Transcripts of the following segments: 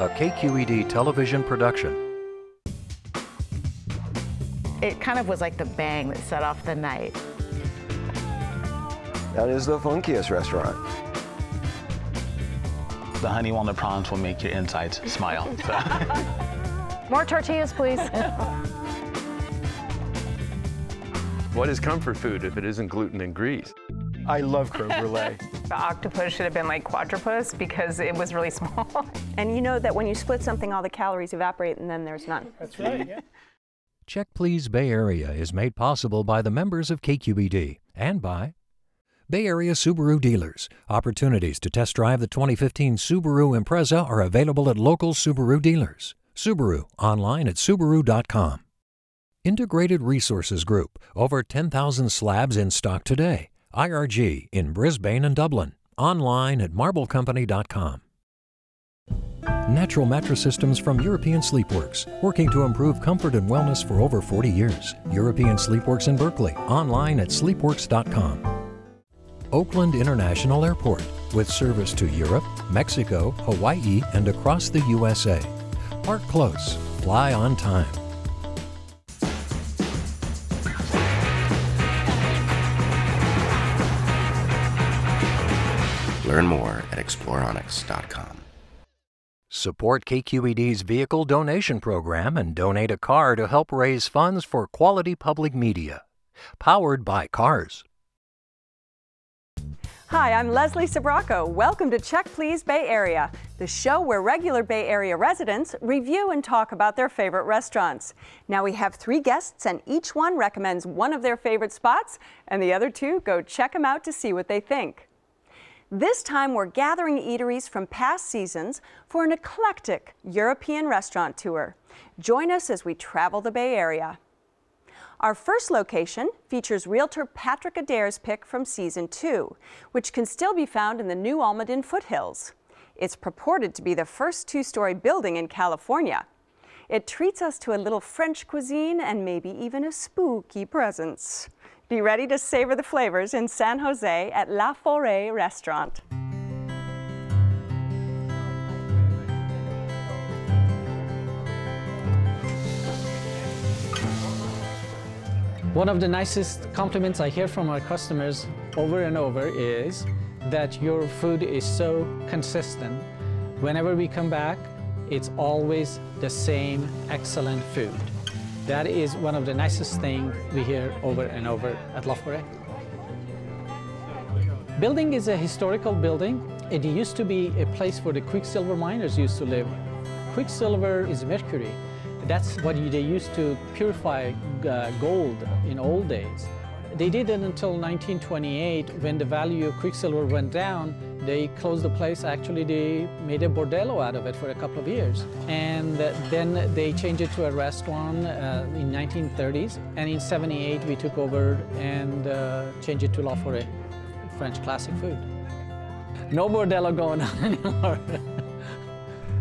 a KQED television production. It kind of was like the bang that set off the night. That is the funkiest restaurant. The honey walnut prawns will make your insides smile. So. More tortillas, please. What is comfort food if it isn't gluten and grease? I love creme brulee. The octopus should have been like quadrupus because it was really small. And you know that when you split something, all the calories evaporate and then there's none. That's right. Yeah. Check Please Bay Area is made possible by the members of KQED and by Bay Area Subaru dealers. Opportunities to test drive the 2015 Subaru Impreza are available at local Subaru dealers. Subaru, online at Subaru.com. Integrated Resources Group, over 10,000 slabs in stock today. IRG in Brisbane and Dublin, online at marblecompany.com. Natural mattress systems from European Sleepworks, working to improve comfort and wellness for over 40 years. European Sleepworks in Berkeley, online at sleepworks.com. Oakland International Airport, with service to Europe, Mexico, Hawaii, and across the USA. Park close, fly on time. Learn more at exploreonyx.com. Support KQED's vehicle donation program and donate a car to help raise funds for quality public media. Powered by Cars. Hi, I'm Leslie Sbrocco. Welcome to Check Please Bay Area, the show where regular Bay Area residents review and talk about their favorite restaurants. Now we have three guests, and each one recommends one of their favorite spots, and the other two go check them out to see what they think. This time we're gathering eateries from past seasons for an eclectic European restaurant tour. Join us as we travel the Bay Area. Our first location features realtor Patrick Adair's pick from season two, which can still be found in the New Almaden foothills. It's purported to be the first two-story building in California. It treats us to a little French cuisine and maybe even a spooky presence. Be ready to savor the flavors in San Jose at La Forêt Restaurant. One of the nicest compliments I hear from our customers over and over is that your food is so consistent. Whenever we come back, it's always the same excellent food. That is one of the nicest things we hear over and over at Forêt. Building is a historical building. It used to be a place where the Quicksilver miners used to live. Quicksilver is mercury. That's what they used to purify uh, gold in old days. They did it until 1928 when the value of Quicksilver went down. They closed the place. Actually, they made a bordello out of it for a couple of years. And then they changed it to a restaurant uh, in 1930s. And in 78, we took over and uh, changed it to La Forêt, French classic food. No bordello going on anymore.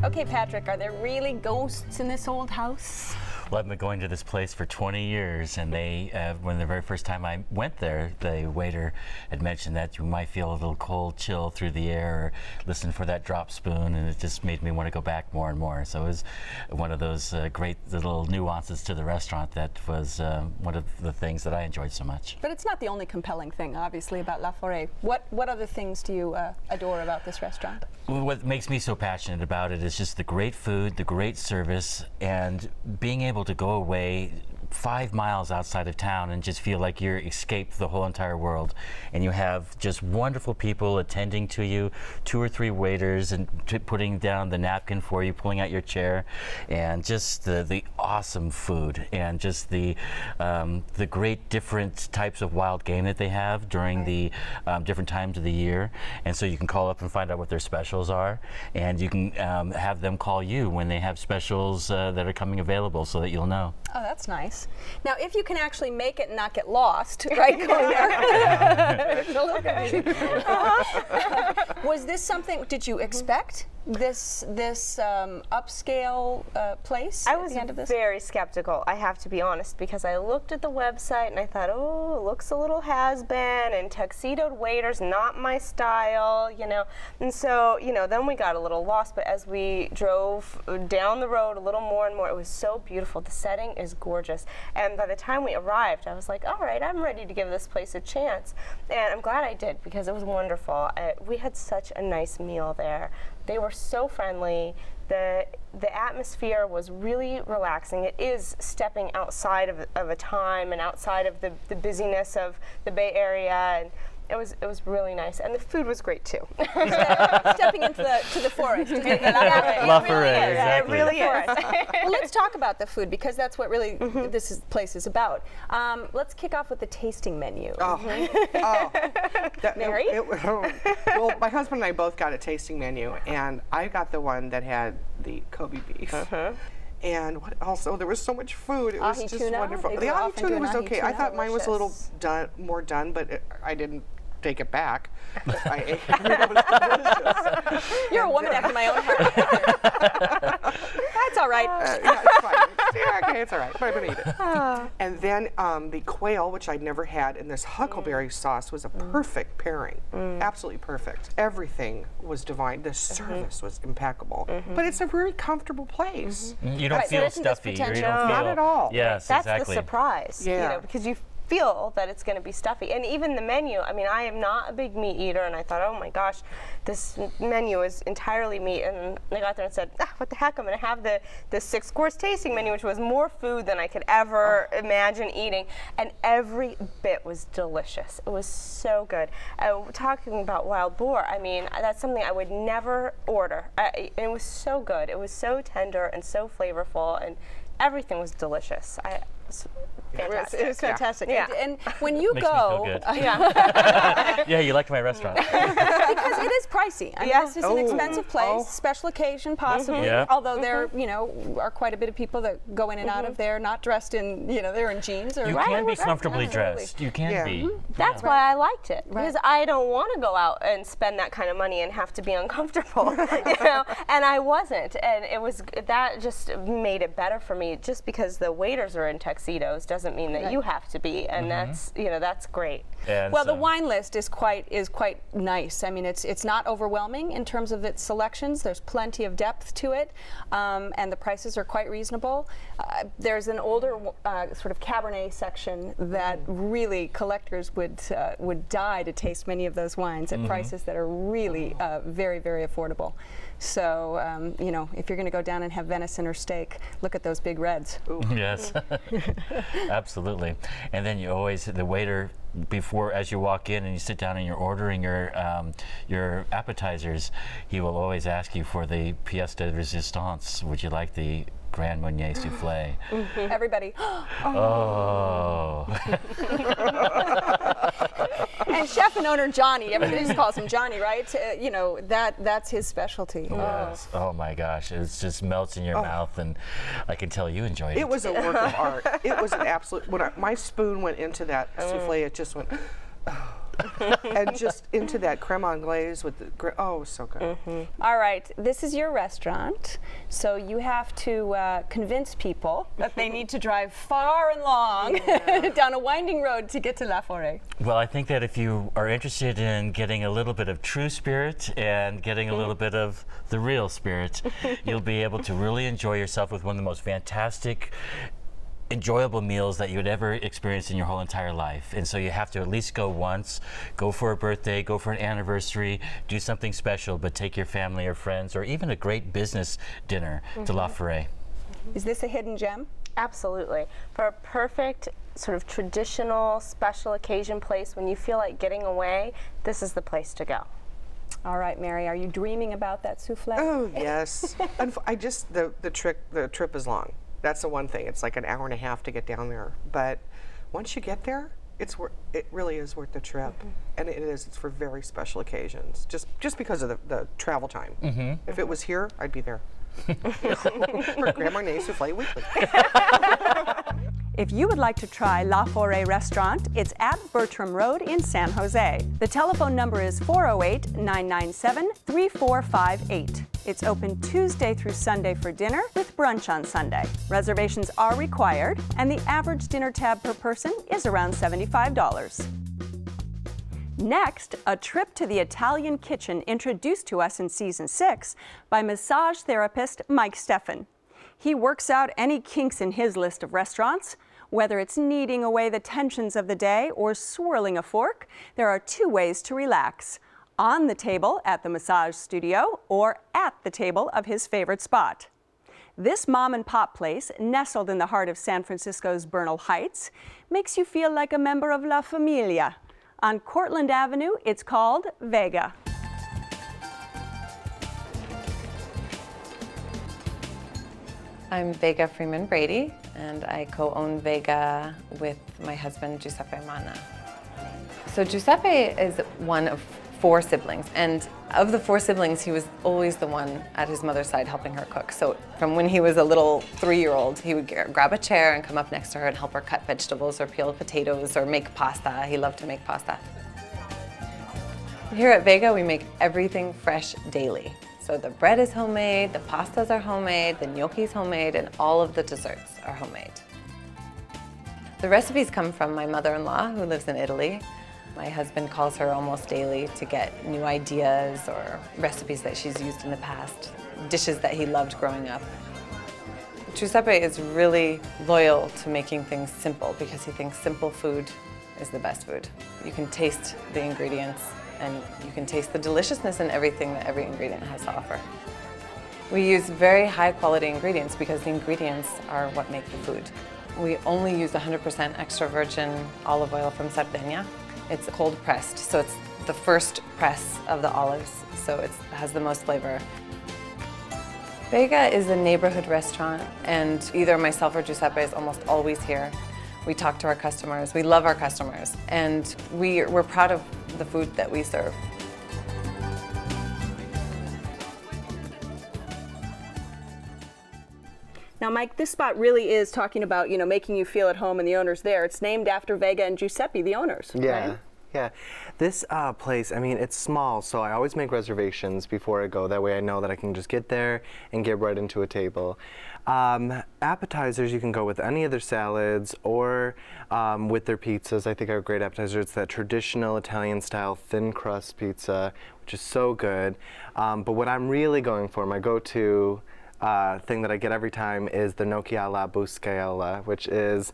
Okay, Patrick, are there really ghosts in this old house? Well, I've been going to this place for 20 years, and they, uh, when the very first time I went there, the waiter had mentioned that you might feel a little cold chill through the air, or listen for that drop spoon, and it just made me want to go back more and more. So it was one of those uh, great little nuances to the restaurant that was uh, one of the things that I enjoyed so much. But it's not the only compelling thing, obviously, about La Forêt. What what other things do you uh, adore about this restaurant? What makes me so passionate about it is just the great food, the great service, and being able to go away five miles outside of town and just feel like you're escaped the whole entire world. And you have just wonderful people attending to you, two or three waiters and t- putting down the napkin for you, pulling out your chair, and just the, the awesome food and just the um, the great different types of wild game that they have during the um, different times of the year. And so you can call up and find out what their specials are, and you can um, have them call you when they have specials uh, that are coming available so that you'll know. Oh, that's nice. Now, if you can actually make it and not get lost, right, going there. Uh-huh. Was this something, did you expect this this um, upscale uh, place I at was the end of this? very skeptical, I have to be honest, because I looked at the website and I thought, oh, looks a little has been, and tuxedoed waiters, not my style, you know. And so, you know, then we got a little lost, but as we drove down the road a little more and more, it was so beautiful. The setting is gorgeous. And by the time we arrived, I was like, all right, I'm ready to give this place a chance. And I'm glad I did because it was wonderful. Uh, we had such a nice meal there. They were so friendly. The, the atmosphere was really relaxing. It is stepping outside of, of a time and outside of the, the busyness of the Bay Area. And it was, it was really nice. And the food was great too. Stepping into the to the forest. to the Yeah, La it really Forêt, is. exactly. It really is. well, let's talk about the food because that's what really this is, place is about. Um, let's kick off with the tasting menu. Oh, oh. That- Mary? it- it- oh. well, my husband and I both got a tasting menu, and I got the one that had the Kobe beef. And what else? Oh, there was so much food. It was Ahi just tuna? wonderful. They The go ahi tuna was ahi okay. I tuna? thought mine was a little done, more done, but it, I didn't take it back. I ate it. It was. You're a woman after my own heart. That's all right. Uh, yeah, it's fine. It's- yeah, okay, it's all right. But I'm gonna eat it. and then um, the quail, which I'd never had, and this huckleberry mm. sauce was a mm. perfect pairing. Mm. Absolutely perfect. Everything was divine. The mm-hmm. service was impeccable. Mm-hmm. But it's a really comfortable place. Mm-hmm. You don't Right, feel there isn't this stuffy. You don't feel, Not at all. Yes, That's exactly. the surprise, you Yeah. know, because you feel that it's going to be stuffy. And even the menu, I mean, I am not a big meat eater, and I thought, oh my gosh, this menu is entirely meat. And I got there and said, ah, what the heck, I'm going to have the, the six course tasting menu, which was more food than I could ever imagine eating. And every bit was delicious. It was so good. Uh, talking about wild boar, I mean, that's something I would never order. I, it was so good. It was so tender and so flavorful, and everything was delicious. I, was fantastic. It was fantastic. Yeah. And, and when you Makes me go, feel good. yeah. yeah, you liked my restaurant. because it is pricey. I mean, Yeah. this is an Oh. expensive place, Oh. special occasion possibly. Yeah. Although there, mm-hmm. you know, are quite a bit of people that go in and out of mm-hmm. there not dressed in, you know, they're in jeans or You Right, can be comfortably absolutely. dressed. You can Yeah. be. Mm-hmm. That's why I liked it Right. because I don't want to go out and spend that kind of money and have to be uncomfortable, you know. And I wasn't, and it was that just made it better for me. Just because the waiters are in tuxedos doesn't mean that you have to be, and that's you know that's great. And Well, the wine list is quite is quite nice. I mean, it's it's not overwhelming in terms of its selections. There's plenty of depth to it, um, and the prices are quite reasonable. Uh, there's an older uh, sort of Cabernet section that really collectors would uh, would die to taste many of those wines at prices that are really uh, very very affordable. So um, you know, if you're going to go down and have venison or steak, look at those big reds. Yes, absolutely. And then you always the waiter before as you walk in and you sit down and you're ordering your um, your appetizers, he will always ask you for the pièce de résistance. Would you like the Grand Marnier soufflé? Everybody. oh. and chef and owner Johnny, everybody just calls him Johnny, right? Uh, you know that that's his specialty. Yes. Oh my gosh, it just melts in your mouth, and I can tell you enjoyed it. It was a work of art. It was an absolute. When I, my spoon went into that souffle, it just went. and just into that creme anglaise with the gr- oh, it was so good. All right, this is your restaurant, so you have to uh, convince people that they need to drive far and long down a winding road to get to La Forêt. Well, I think that if you are interested in getting a little bit of true spirit and getting a little bit of the real spirit, you'll be able to really enjoy yourself with one of the most fantastic enjoyable meals that you would ever experience in your whole entire life. And so you have to at least go once, go for a birthday, go for an anniversary, do something special, but take your family or friends or even a great business dinner to La mm-hmm. Forêt. Mm-hmm. Is this a hidden gem? Absolutely. For a perfect sort of traditional special occasion place when you feel like getting away, this is the place to go. All right, Mary, are you dreaming about that souffle? Oh yes. Unf- I just the the trick the trip is long. That's the one thing. It's like an hour and a half to get down there, but once you get there, it's wor- it really is worth the trip, mm-hmm. and it is. It's for very special occasions. Just just because of the, the travel time. Mm-hmm. If it was here, I'd be there. for Grand Marnier Souffle Weekly. If you would like to try La Forêt Restaurant, it's at Bertram Road in San Jose. The telephone number is 408 997 3458. It's open Tuesday through Sunday for dinner with brunch on Sunday. Reservations are required, and the average dinner tab per person is around $75. Next, a trip to the Italian kitchen introduced to us in season six by massage therapist Mike Steffen. He works out any kinks in his list of restaurants. Whether it's kneading away the tensions of the day or swirling a fork, there are two ways to relax on the table at the massage studio or at the table of his favorite spot. This mom and pop place, nestled in the heart of San Francisco's Bernal Heights, makes you feel like a member of La Familia. On Cortland Avenue, it's called Vega. I'm Vega Freeman Brady, and I co own Vega with my husband Giuseppe Mana. So, Giuseppe is one of four siblings, and of the four siblings, he was always the one at his mother's side helping her cook. So, from when he was a little three year old, he would grab a chair and come up next to her and help her cut vegetables or peel potatoes or make pasta. He loved to make pasta. Here at Vega, we make everything fresh daily. So the bread is homemade, the pastas are homemade, the gnocchi's homemade, and all of the desserts are homemade. The recipes come from my mother-in-law who lives in Italy. My husband calls her almost daily to get new ideas or recipes that she's used in the past, dishes that he loved growing up. Giuseppe is really loyal to making things simple because he thinks simple food is the best food. You can taste the ingredients and you can taste the deliciousness in everything that every ingredient has to offer. We use very high quality ingredients because the ingredients are what make the food. We only use 100% extra virgin olive oil from Sardinia. It's cold pressed, so it's the first press of the olives, so it has the most flavor. Vega is a neighborhood restaurant, and either myself or Giuseppe is almost always here. We talk to our customers, we love our customers, and we, we're proud of the food that we serve. Now, Mike, this spot really is talking about, you know, making you feel at home and the owners there. It's named after Vega and Giuseppe, the owners. Yeah. Right? Yeah, this uh, place, I mean, it's small, so I always make reservations before I go. That way I know that I can just get there and get right into a table. Um, appetizers, you can go with any of their salads or um, with their pizzas. I think are a great appetizer. It's that traditional Italian style thin crust pizza, which is so good. Um, but what I'm really going for, my go to uh, thing that I get every time is the gnocchi alla which is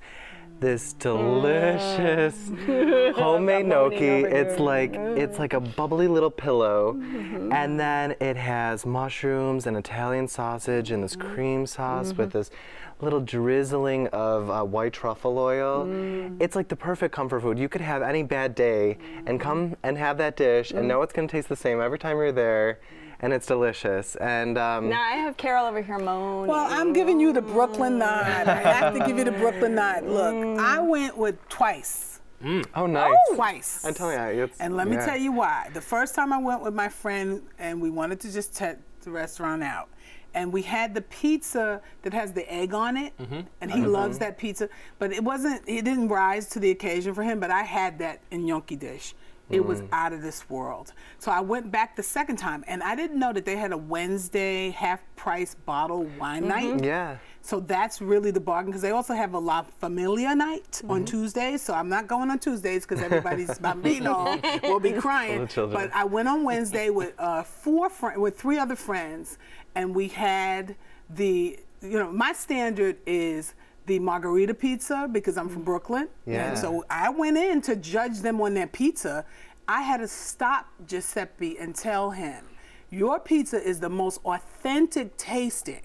this delicious Mm. homemade gnocchi. It's like it's like a bubbly little pillow, Mm-hmm. and then it has mushrooms and Italian sausage and this cream sauce with Mm-hmm. this little drizzling of uh, white truffle oil. Mm. It's like the perfect comfort food. You could have any bad day and come and have that dish and Mm. know it's going to taste the same every time you're there, and it's delicious. And um, Now, I have Carol over here moaning. Well, I'm giving you the Brooklyn nod. I have to give you the Brooklyn nod. Look, I went with twice. Oh, nice. Twice. I'm telling you, it's, And let me yeah. tell you why. The first time I went with my friend and we wanted to just check the restaurant out. And we had the pizza that has the egg on it, and he Mhm. loves that pizza. But it wasn't, it didn't rise to the occasion for him. But I had that in gnocchi dish. It was Mm. out of this world. So I went back the second time, and I didn't know that they had a Wednesday half price bottle wine night. Yeah. So that's really the bargain because they also have a La Familia night on Tuesdays. So I'm not going on Tuesdays because everybody's bambino will be crying. But I went on Wednesday with uh, four fri with three other friends, and we had the you know my standard is the margarita pizza because I'm from mm. Brooklyn. Yeah. And so I went in to judge them on their pizza. I had to stop Giuseppe and tell him, "Your pizza is the most authentic tasting."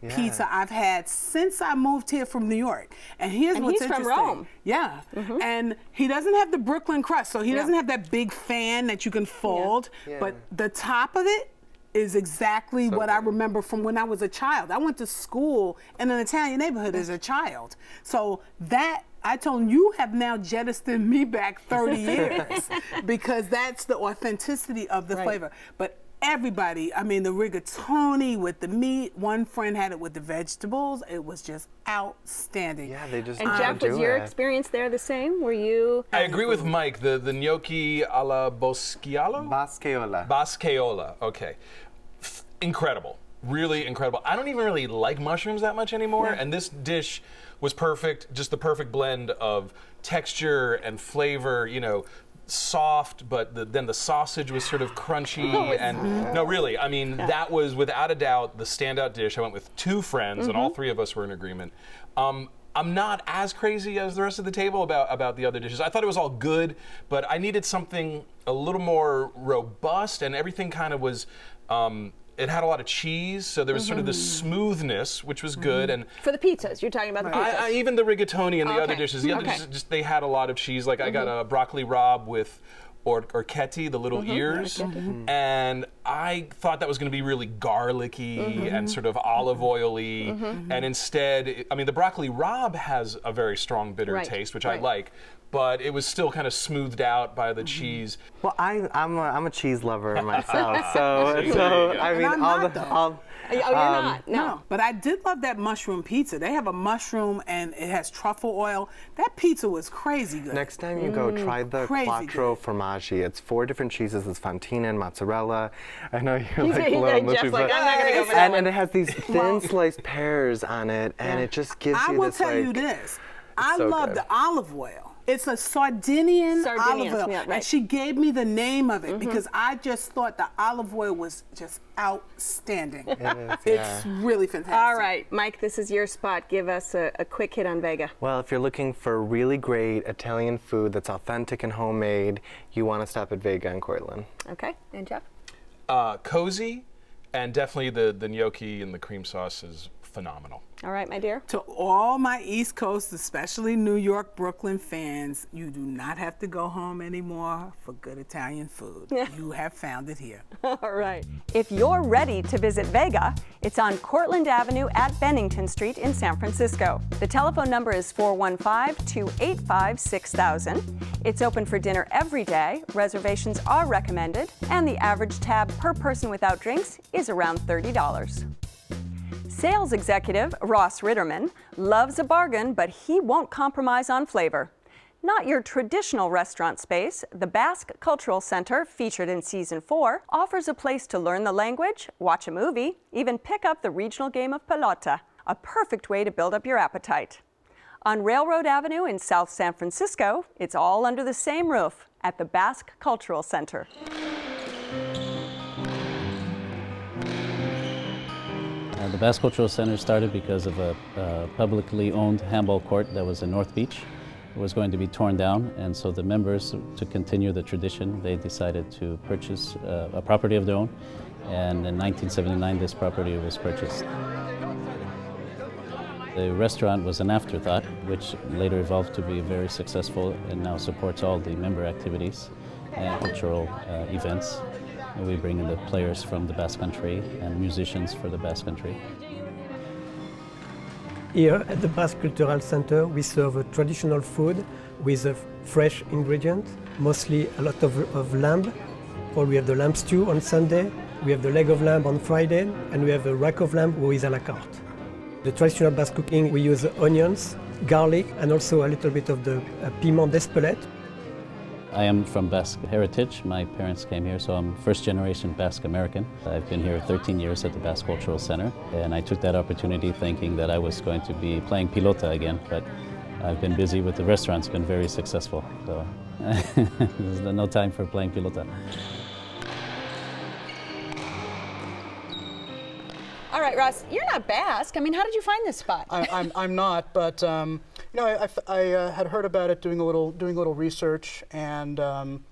Yeah. Pizza I've had since I moved here from New York. And here's And what's he's from. Rome. Yeah. Mm-hmm. And he doesn't have the Brooklyn crust, so he Yeah. doesn't have that big fan that you can fold. Yeah. But the top of it is exactly what I remember from when I was a child. I went to school in an Italian neighborhood as a child. So that I told him, you have now jettisoned me back 30 years because that's the authenticity of the Right. flavor. But everybody. I mean, the rigatoni with the meat. One friend had it with the vegetables. It was just outstanding. Yeah, they just And Jeff, was your experience there the same? Were you? I agree with Mike. The the gnocchi alla boschialo? Boscaiola. Boscaiola. Okay. Incredible. Really incredible. I don't even really like mushrooms that much anymore, and this dish was perfect. Just the perfect blend of texture and flavor. You know. Soft, but the, then the sausage was sort of crunchy, Oh, and no, really, I mean, Yeah. that was without a doubt the standout dish. I went with two friends, and all Mhm. three of us were in agreement. Um, I'm not as crazy as the rest of the table about about the other dishes. I thought it was all good, but I needed something a little more robust, and everything kind of was. Um, it had a lot of cheese, so there was sort of this Mhm. smoothness, which was good, and For the pizzas, you're talking about the pizzas. I, I, even the rigatoni and the other dishes, the other Okay. dishes, just they had a lot of cheese. Like I got Mhm. a broccoli rabe with or orecchiette, the little Mhm. ears. Mhm. and I thought that was going to be really garlicky Mhm. and sort of olive oily, Mhm. and instead, I mean, the broccoli rabe has a very strong bitter Right, taste, which right. I like. But it was still kind of smoothed out by the cheese. Well, I, I'm a, I'm a cheese lover myself, so So so. I mean I'm all not, the though. all. um, not? No. But I did love that mushroom pizza. They have a mushroom and it has truffle oil. That pizza was crazy good. Next time you go, try the Crazy quattro formaggi. It's four different cheeses. It's fontina and mozzarella. I know you're He's- like he's blowing like, Jeff's cheese, like, but- "I'm not gonna go for that and, one." and it has these thin Well- sliced pears on it, and Yeah. it just gives I you this, I will tell like. you this. I so love good. the olive oil. It's a Sardinian, Sardinian, olive oil. yeah, right. And she gave me the name of it Mhm. because I just thought the olive oil was just outstanding. It is, It's really fantastic. All right, Mike, this is your spot. Give us a, a quick hit on Vega. Well, if you're looking for really great Italian food that's authentic and homemade, you want to stop at Vega in Cortland. Okay, and Jeff? Uh, cozy, and definitely the the gnocchi and the cream sauce is phenomenal. All right, my dear. To all my East Coast, especially New York, Brooklyn fans, you do not have to go home anymore for good Italian food. you have found it here. All right. If you're ready to visit Vega, it's on Cortland Avenue at Bennington Street in San Francisco. The telephone number is 415 285 6000. It's open for dinner every day. Reservations are recommended, and the average tab per person without drinks is around $30. Sales executive Ross Ritterman loves a bargain, but he won't compromise on flavor. Not your traditional restaurant space, the Basque Cultural Center, featured in season four, offers a place to learn the language, watch a movie, even pick up the regional game of pelota, a perfect way to build up your appetite. On Railroad Avenue in South San Francisco, it's all under the same roof at the Basque Cultural Center. Uh, the Basque Cultural Center started because of a publicly owned handball court that was in North Beach. It was going to be torn down, and so the members, to continue the tradition, they decided to purchase uh, a property of their own. And in 1979, this property was purchased. The restaurant was an afterthought, which later evolved to be very successful and now supports all the member activities and cultural uh, events. We bring in the players from the Basque Country and musicians for the Basque Country. Here at the Basque Cultural Center, we serve a traditional food with a fresh ingredient, mostly a lot of, of lamb. Or we have the lamb stew on Sunday, we have the leg of lamb on Friday, and we have a rack of lamb is à la carte. The traditional Basque cooking, we use onions, garlic, and also a little bit of the uh, piment d'Espelette. I am from Basque heritage. My parents came here, so I'm first generation Basque American. I've been here 13 years at the Basque Cultural Center, and I took that opportunity thinking that I was going to be playing pilota again, but I've been busy with the restaurant, it's been very successful. So there's no time for playing pilota. All right, Ross, you're not Basque. I mean, how did you find this spot? I, I'm, I'm not, but um, you know, I, I, I, uh, had heard about it doing a little doing a little research, and um,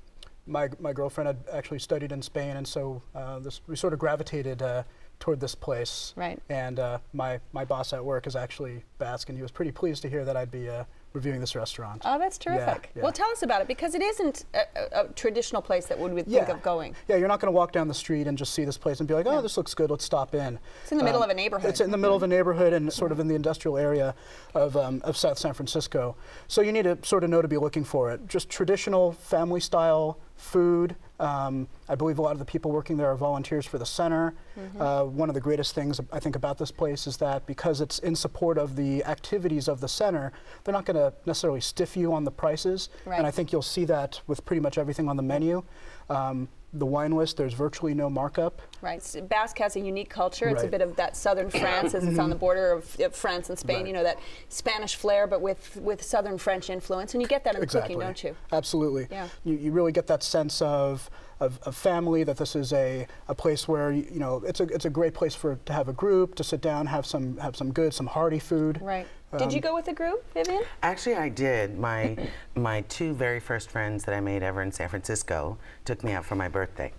my my girlfriend had actually studied in Spain, and so uh, this we sort of gravitated uh, toward this place. Right. And uh, my my boss at work is actually Basque, and he was pretty pleased to hear that I'd be uh, reviewing this restaurant. Oh, that's terrific. yeah. Well, tell us about it because it isn't a, a, traditional place that would think Yeah. of going. Yeah, you're not going to walk down the street and just see this place and be like, oh, this looks good, let's stop in. It's in the middle of a neighborhood. It's in the middle of a neighborhood and sort of in the industrial area of, um, of South San Francisco. So you need to sort of know to be looking for it. Just traditional family style food. Um, I believe a lot of the people working there are volunteers for the center. Mhm. Uh, one of the greatest things I think about this place is that because it's in support of the activities of the center, they're not going to necessarily stiff you on the prices. Right. And I think you'll see that with pretty much everything on the menu. Um, the wine list, there's virtually no markup. Right. S- Basque has a unique culture. It's a bit of that southern France, as it's on the mm-hmm. border of, of France and Spain. Right. You know that Spanish flair, but with with southern French influence, and you get that in the cooking, don't you? Absolutely. Yeah. You, you really get that sense of, of, of family, that this is a, a place where, you, you know, it's a, it's a great place for to have a group, to sit down, have some, have some good, some hearty food. Right. Did you Um, go with a group, Vivian? Actually, I did. My my two very first friends that I made ever in San Francisco took me out for my birthday,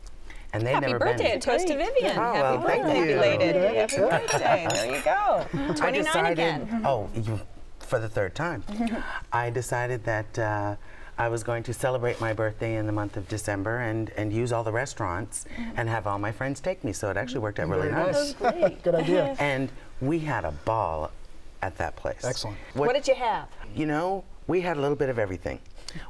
and they'd Happy never birthday! been. A toast to Vivian. Oh, Happy well, thank birthday, you. belated. Happy birthday. There you go. I 29 decided, again. Oh, you, for the third time. I decided that uh, I was going to celebrate my birthday in the month of December and, and use all the restaurants and have all my friends take me. So it actually worked out really Very nice. nice. Great. Good idea. And we had a ball at that place. Excellent. What, did you have? You know, we had a little bit of everything.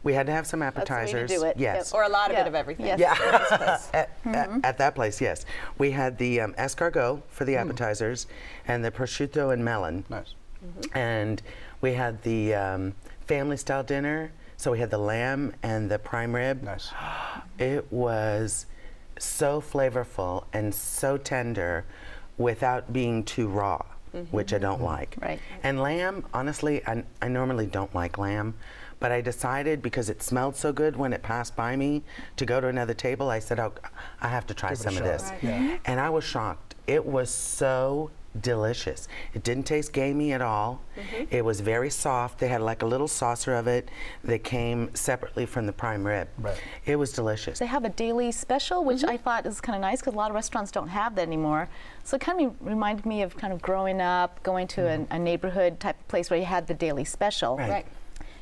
We had to have some That's the way to appetizers. do it. Yes. Or a lot of Yeah. bit of everything. Yes. Yeah. At, at- Mm-hmm. at that place, yes. We had the um, escargot for the appetizers and the prosciutto and melon. Nice. And we had the um, family style dinner. So we had the lamb and the prime rib. Nice. It was so flavorful and so tender without being too raw, Mm-hmm. which I don't like. Right. And lamb, honestly, I, I normally don't like lamb, but I decided because it smelled so good when it passed by me to go to another table, I said, oh, I have to try Give some of this. Right. Yeah. And I was shocked. It was so delicious. It didn't taste gamey at all. Mm-hmm. It was very soft. They had like a little saucer of it that came separately from the prime rib. Right. It was delicious. They have a daily special, which mm-hmm. I thought is kind of nice because a lot of restaurants don't have that anymore. So it kind of reminded me of kind of growing up, going to a, mm-hmm. a neighborhood type of place where you had the daily special. Right. Right.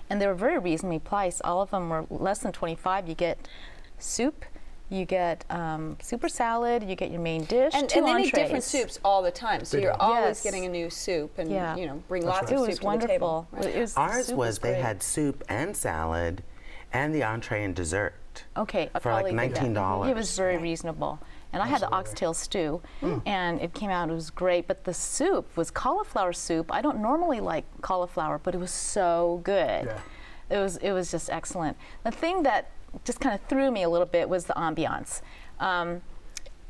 And they were very reasonably priced. All of them were less than 25. You get soup, you get um, super salad, you get your main dish, And, two and they make different soups all the time, so They you're do. always Yes. getting a new soup, and Yeah. you know, bring That's lots right. It of was soup to the table. wonderful. It was, the Ours soup was they had soup and salad and the entree and dessert. Okay, for like probably do that. $19. It was very reasonable. And I had the oxtail stew, and it came out, it was great. But the soup was cauliflower soup. I don't normally like cauliflower, but it was so good. Yeah. It was, it was just excellent. The thing that just kind of threw me a little bit was the ambiance. Um,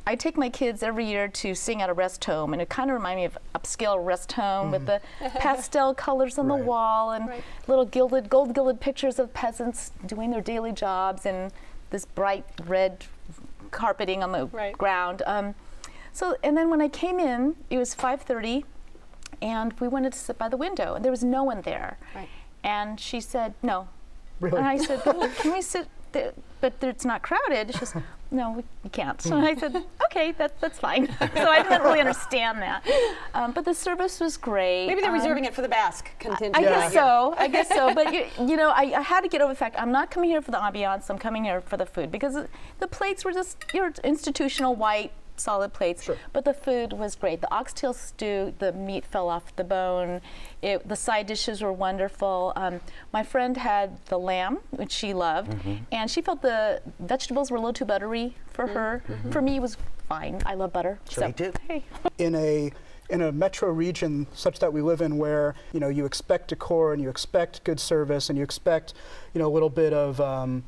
I take my kids every year to sing at a rest home, and it kind of reminded me of upscale rest home with the pastel colors on Right. the wall and little gilded, gold gilded pictures of peasants doing their daily jobs and this bright red carpeting on the Right. ground. Um, so, and then when I came in, it was 5:30, and we wanted to sit by the window, and there was no one there. Right. And she said, "No." Really? And I said, "But "Can we sit?" There? But it's not crowded. She says, "No, we, we can't." So I said, "Okay, that, that's fine." so I didn't really understand that. Um, but the service was great. Maybe they're Um, reserving it for the Basque contingent. I Yeah. guess so. I guess so. But you, you know, I, I had to get over the fact I'm not coming here for the ambiance. I'm coming here for the food because the plates were just your institutional white solid plates. Sure. But the food was great. The oxtail stew, the meat fell off the bone. It, the side dishes were wonderful. Um, my friend had the lamb, which she loved, and she felt the vegetables were a little too buttery for her. For me, it was fine. I love butter. so Me too. Hey. in a in a metro region such that we live in where you know you expect decor and you expect good service and you expect you know a little bit of um,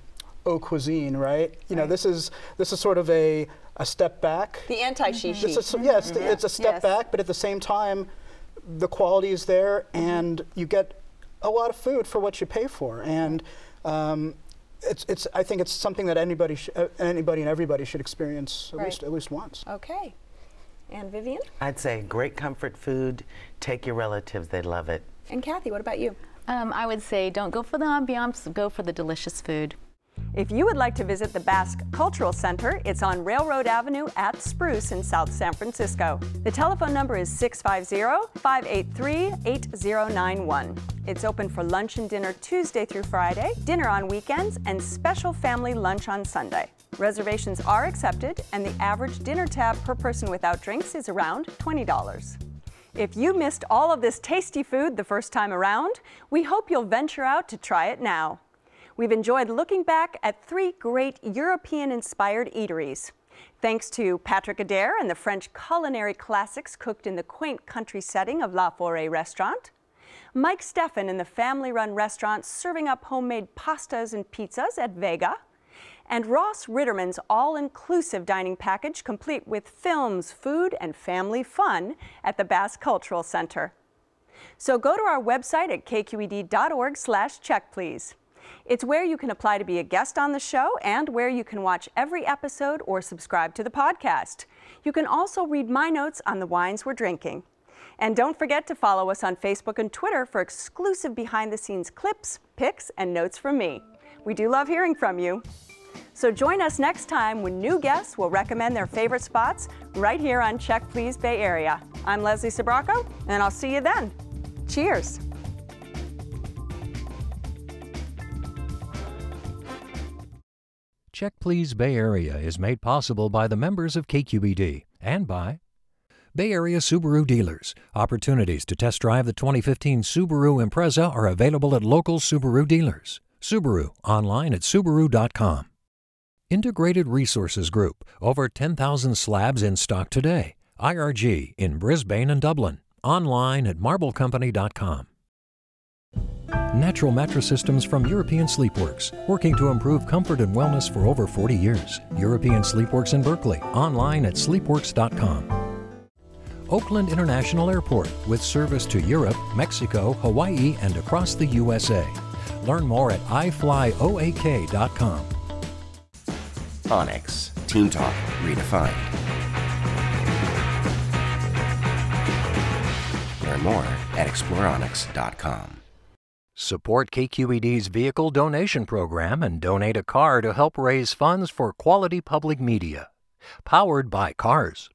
haute cuisine right you know this is this is sort of a a step back The anti-shishi. This is- yeah, it's, it's a step Yes. back but at the same time the quality is there and you get a lot of food for what you pay for and um, it's, it's, I think it's something that anybody, sh- uh, anybody and everybody should experience at Right. least at least once. Okay. And Vivian I'd say great comfort food. Take your relatives, they'd love it. and Kathy, what about you? Um, I would say don't go for the ambiance, go for the delicious food. If you would like to visit the Basque Cultural Center, it's on Railroad Avenue at Spruce in South San Francisco. The telephone number is 650 583 8091. It's open for lunch and dinner Tuesday through Friday, dinner on weekends, and special family lunch on Sunday. Reservations are accepted, and the average dinner tab per person without drinks is around $20. If you missed all of this tasty food the first time around, we hope you'll venture out to try it now. We've enjoyed looking back at three great European inspired eateries. Thanks to Patrick Adair and the French culinary classics cooked in the quaint country setting of La Forêt restaurant, Mike Steffen in the family run restaurant serving up homemade pastas and pizzas at Vega, and Ross Ritterman's all inclusive dining package complete with films, food, and family fun at the Basque Cultural Center. So go to our website at kqed.org/slash check please. It's where you can apply to be a guest on the show and where you can watch every episode or subscribe to the podcast. You can also read my notes on the wines we're drinking. And don't forget to follow us on Facebook and Twitter for exclusive behind the scenes clips, pics, and notes from me. We do love hearing from you. So join us next time when new guests will recommend their favorite spots right here on Check Please Bay Area. I'm Leslie Sbrocco, and I'll see you then. Cheers. Check Please Bay Area is made possible by the members of KQED and by Bay Area Subaru dealers. Opportunities to test drive the 2015 Subaru Impreza are available at local Subaru dealers. Subaru online at Subaru.com. Integrated Resources Group. Over 10,000 slabs in stock today. IRG in Brisbane and Dublin. Online at marblecompany.com. Natural mattress systems from European Sleepworks, working to improve comfort and wellness for over 40 years. European Sleepworks in Berkeley, online at sleepworks.com. Oakland International Airport, with service to Europe, Mexico, Hawaii, and across the USA. Learn more at iflyoak.com. Onyx. Team Talk Redefined. Learn more at exploreonyx.com. Support KQED's vehicle donation program and donate a car to help raise funds for quality public media. Powered by CARS.